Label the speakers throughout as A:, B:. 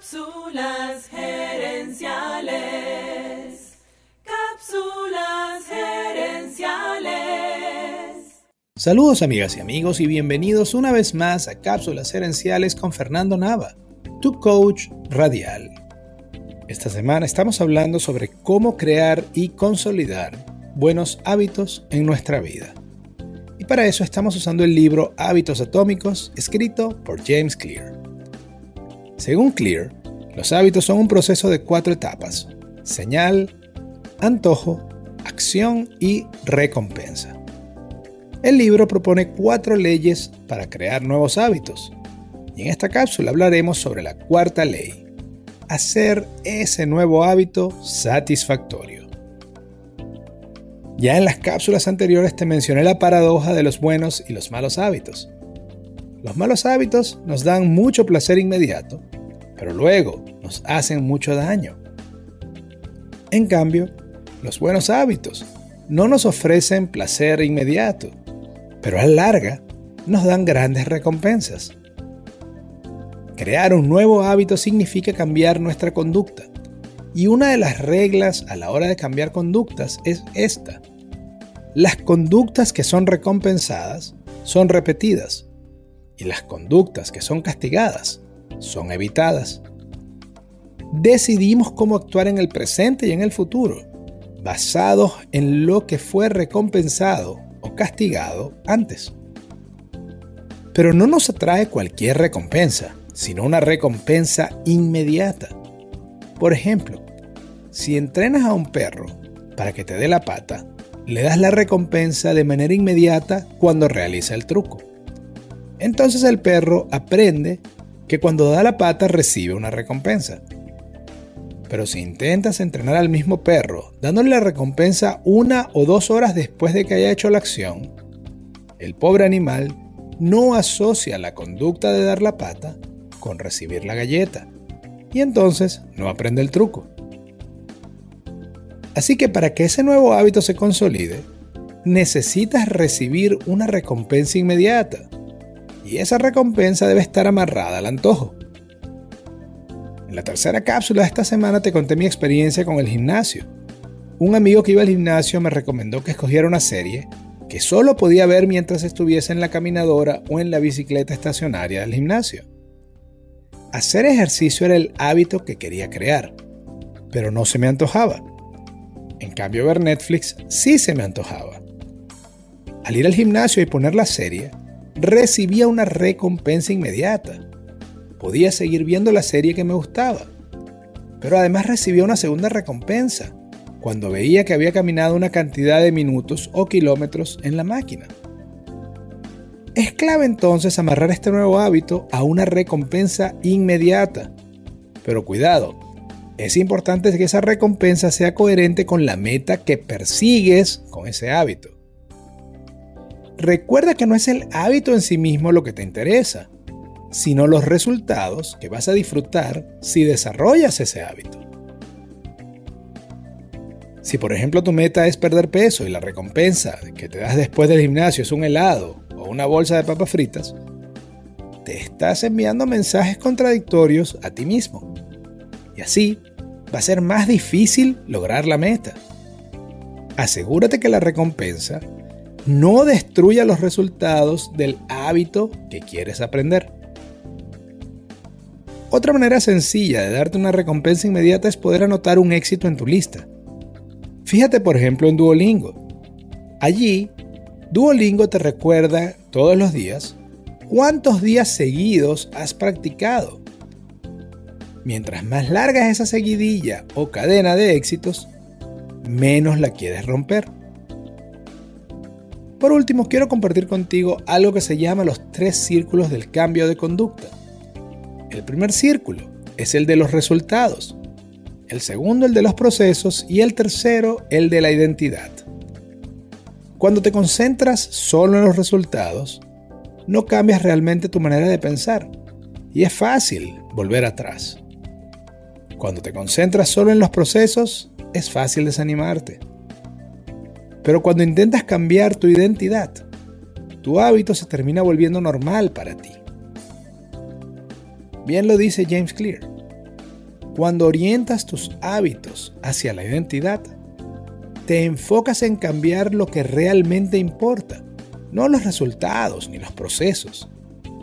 A: Cápsulas gerenciales. Cápsulas gerenciales.
B: Saludos amigas y amigos y bienvenidos una vez más a Cápsulas gerenciales con Fernando Nava, tu coach radial. Esta semana estamos hablando sobre cómo crear y consolidar buenos hábitos en nuestra vida. Y para eso estamos usando el libro Hábitos Atómicos, escrito por James Clear. Según Clear, los hábitos son un proceso de cuatro etapas. Señal, antojo, acción y recompensa. El libro propone cuatro leyes para crear nuevos hábitos. Y en esta cápsula hablaremos sobre la cuarta ley. Hacer ese nuevo hábito satisfactorio. Ya en las cápsulas anteriores te mencioné la paradoja de los buenos y los malos hábitos. Los malos hábitos nos dan mucho placer inmediato, pero luego nos hacen mucho daño. En cambio, los buenos hábitos no nos ofrecen placer inmediato, pero a la larga nos dan grandes recompensas. Crear un nuevo hábito significa cambiar nuestra conducta. Y una de las reglas a la hora de cambiar conductas es esta. Las conductas que son recompensadas son repetidas y las conductas que son castigadas son evitadas. Decidimos cómo actuar en el presente y en el futuro, basados en lo que fue recompensado o castigado antes. Pero no nos atrae cualquier recompensa, sino una recompensa inmediata. Por ejemplo, si entrenas a un perro para que te dé la pata, le das la recompensa de manera inmediata cuando realiza el truco. Entonces el perro aprende que cuando da la pata recibe una recompensa. Pero si intentas entrenar al mismo perro dándole la recompensa una o dos horas después de que haya hecho la acción, el pobre animal no asocia la conducta de dar la pata con recibir la galleta y entonces no aprende el truco. Así que para que ese nuevo hábito se consolide, necesitas recibir una recompensa inmediata y esa recompensa debe estar amarrada al antojo. En la tercera cápsula de esta semana te conté mi experiencia con el gimnasio. Un amigo que iba al gimnasio me recomendó que escogiera una serie que solo podía ver mientras estuviese en la caminadora o en la bicicleta estacionaria del gimnasio. Hacer ejercicio era el hábito que quería crear, pero no se me antojaba. En cambio, ver Netflix sí se me antojaba. Al ir al gimnasio y poner la serie, recibía una recompensa inmediata. Podía seguir viendo la serie que me gustaba. Pero además recibía una segunda recompensa, cuando veía que había caminado una cantidad de minutos o kilómetros en la máquina. Es clave entonces amarrar este nuevo hábito a una recompensa inmediata. Pero cuidado, es importante que esa recompensa sea coherente con la meta que persigues con ese hábito. Recuerda que no es el hábito en sí mismo lo que te interesa, sino los resultados que vas a disfrutar si desarrollas ese hábito. Si por ejemplo tu meta es perder peso y la recompensa que te das después del gimnasio es un helado o una bolsa de papas fritas, te estás enviando mensajes contradictorios a ti mismo. Y así va a ser más difícil lograr la meta. Asegúrate que la recompensa no destruya los resultados del hábito que quieres aprender. Otra manera sencilla de darte una recompensa inmediata es poder anotar un éxito en tu lista. Fíjate por ejemplo en Duolingo. Allí, Duolingo te recuerda todos los días cuántos días seguidos has practicado. Mientras más larga es esa seguidilla o cadena de éxitos, menos la quieres romper. Por último, quiero compartir contigo algo que se llama los tres círculos del cambio de conducta. El primer círculo es el de los resultados, el segundo el de los procesos y el tercero el de la identidad. Cuando te concentras solo en los resultados, no cambias realmente tu manera de pensar y es fácil volver atrás. Cuando te concentras solo en los procesos, es fácil desanimarte. Pero cuando intentas cambiar tu identidad, tu hábito se termina volviendo normal para ti. Bien lo dice James Clear. cuando orientas tus hábitos hacia la identidad, te enfocas en cambiar lo que realmente importa, no los resultados ni los procesos,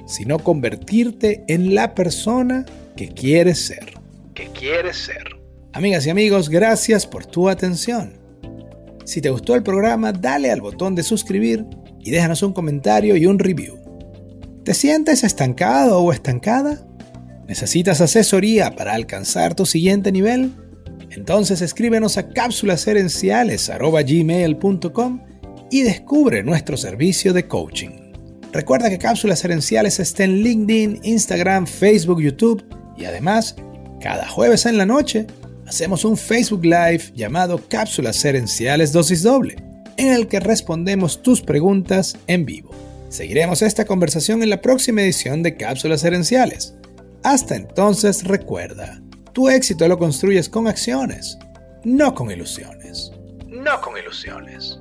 B: sino convertirte en la persona que quieres ser. Que quieres ser. Amigas y amigos, gracias por tu atención. Si te gustó el programa, dale al botón de suscribir y déjanos un comentario y un review. ¿Te sientes estancado o estancada? ¿Necesitas asesoría para alcanzar tu siguiente nivel? Entonces escríbenos a cápsulasherenciales.gmail.com y descubre nuestro servicio de coaching. Recuerda que Cápsulas Herenciales está en LinkedIn, Instagram, Facebook, YouTube y además, cada jueves en la noche hacemos un Facebook Live llamado Cápsulas Herenciales Dosis Doble, en el que respondemos tus preguntas en vivo. Seguiremos esta conversación en la próxima edición de Cápsulas Herenciales. Hasta entonces recuerda, tu éxito lo construyes con acciones, no con ilusiones. No con ilusiones.